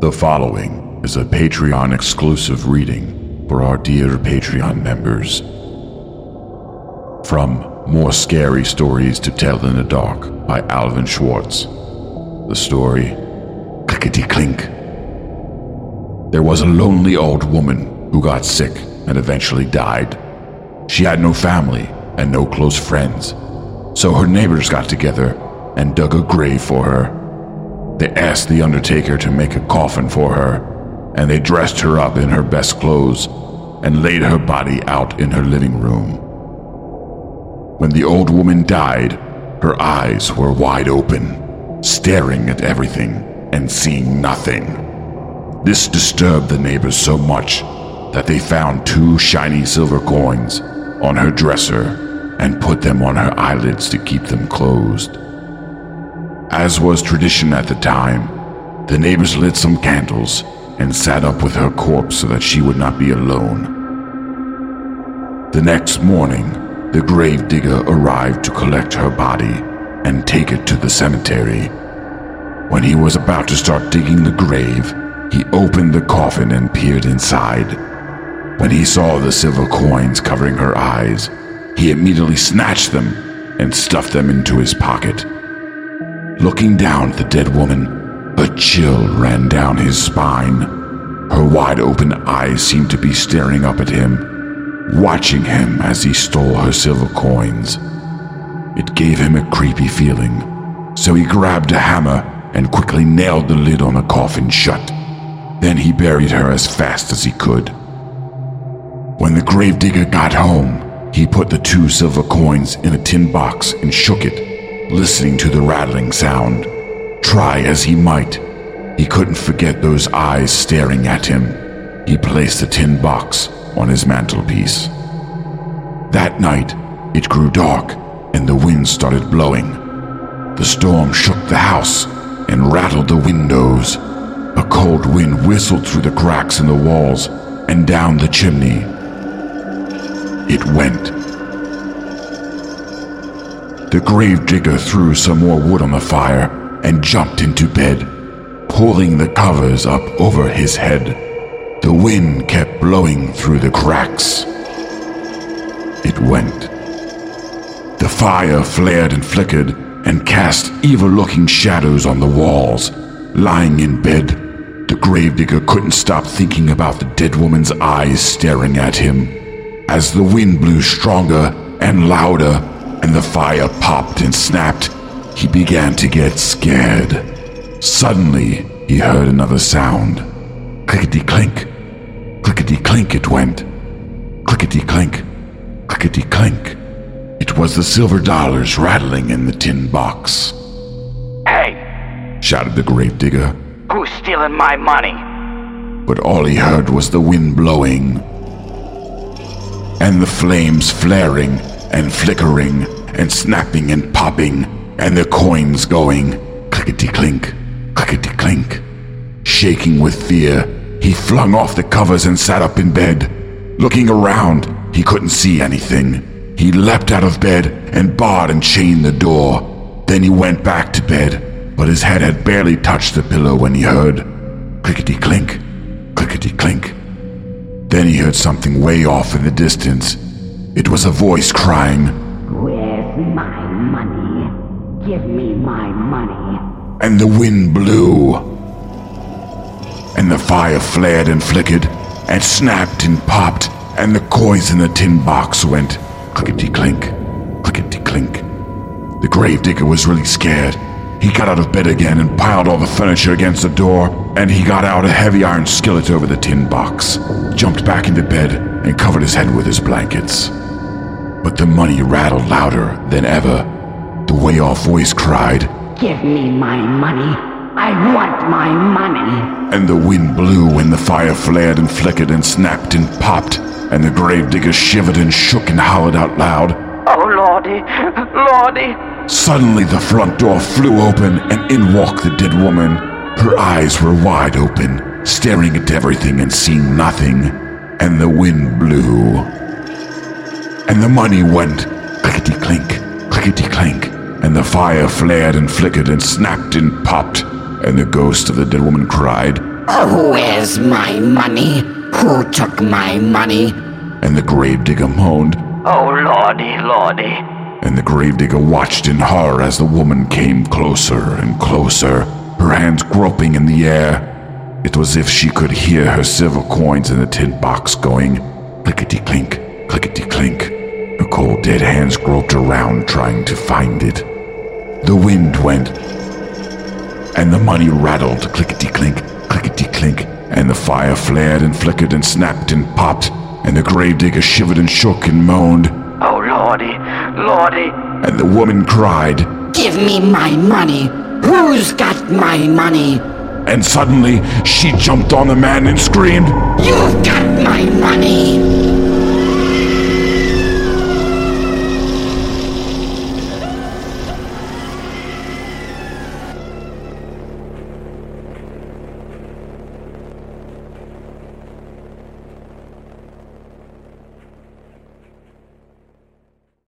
The following is a Patreon exclusive reading for our dear Patreon members. From More Scary Stories to Tell in the Dark by Alvin Schwartz. The story Clickety Clink. There was a lonely old woman who got sick and eventually died. She had no family and no close friends, so her neighbors got together and dug a grave for her they asked the undertaker to make a coffin for her, and they dressed her up in her best clothes and laid her body out in her living room. When the old woman died, her eyes were wide open, staring at everything and seeing nothing. This disturbed the neighbors so much that they found two shiny silver coins on her dresser and put them on her eyelids to keep them closed. As was tradition at the time, the neighbors lit some candles and sat up with her corpse so that she would not be alone. The next morning, the gravedigger arrived to collect her body and take it to the cemetery. When he was about to start digging the grave, he opened the coffin and peered inside. When he saw the silver coins covering her eyes, he immediately snatched them and stuffed them into his pocket. Looking down at the dead woman, a chill ran down his spine. Her wide open eyes seemed to be staring up at him, watching him as he stole her silver coins. It gave him a creepy feeling, so he grabbed a hammer and quickly nailed the lid on the coffin shut. Then he buried her as fast as he could. When the gravedigger got home, he put the two silver coins in a tin box and shook it listening to the rattling sound. Try as he might, he couldn't forget those eyes staring at him. He placed the tin box on his mantelpiece. That night, it grew dark and the wind started blowing. The storm shook the house and rattled the windows. A cold wind whistled through the cracks in the walls and down the chimney. It went the gravedigger threw some more wood on the fire and jumped into bed, pulling the covers up over his head. The wind kept blowing through the cracks. It went. The fire flared and flickered and cast evil looking shadows on the walls. Lying in bed, the gravedigger couldn't stop thinking about the dead woman's eyes staring at him. As the wind blew stronger and louder, and the fire popped and snapped, he began to get scared. Suddenly, he heard another sound. Clickety clink. Clickety clink it went. Clickety clink. Clickety clink. It was the silver dollars rattling in the tin box. Hey! shouted the gravedigger. Who's stealing my money? But all he heard was the wind blowing and the flames flaring and flickering and snapping and popping and the coins going clickety clink, clickety clink. Shaking with fear, he flung off the covers and sat up in bed. Looking around, he couldn't see anything. He leapt out of bed and barred and chained the door. Then he went back to bed, but his head had barely touched the pillow when he heard clickety clink, clickety clink. Then he heard something way off in the distance it was a voice crying, money? Give me my money. And the wind blew. And the fire flared and flickered, and snapped and popped, and the coins in the tin box went clickety clink, clickety clink. The gravedigger was really scared. He got out of bed again and piled all the furniture against the door, and he got out a heavy iron skillet over the tin box, jumped back into bed, and covered his head with his blankets. But the money rattled louder than ever. The way off voice cried, Give me my money. I want my money. And the wind blew and the fire flared and flickered and snapped and popped, and the gravedigger shivered and shook and howled out loud. Oh, Lordy, Lordy. Suddenly the front door flew open and in walked the dead woman. Her eyes were wide open, staring at everything and seeing nothing, and the wind blew and the money went clickety clink, clickety clink, and the fire flared and flickered and snapped and popped, and the ghost of the dead woman cried, Oh, Where's my money? Who took my money? And the gravedigger moaned, Oh, Lordy, Lordy. and the gravedigger watched in horror as the woman came closer and closer, her hands groping in the air. It was as if she could hear her silver coins in the tin box going clickety clink, clickety clink. Her cold dead hands groped around trying to find it. The wind went, and the money rattled clickety clink, clickety clink, and the fire flared and flickered and snapped and popped, and the gravedigger shivered and shook and moaned, Oh, Lordy, Lordy. and the woman cried, Give me my money. Who's got my money? and suddenly she jumped on the man and screamed, You've got my money.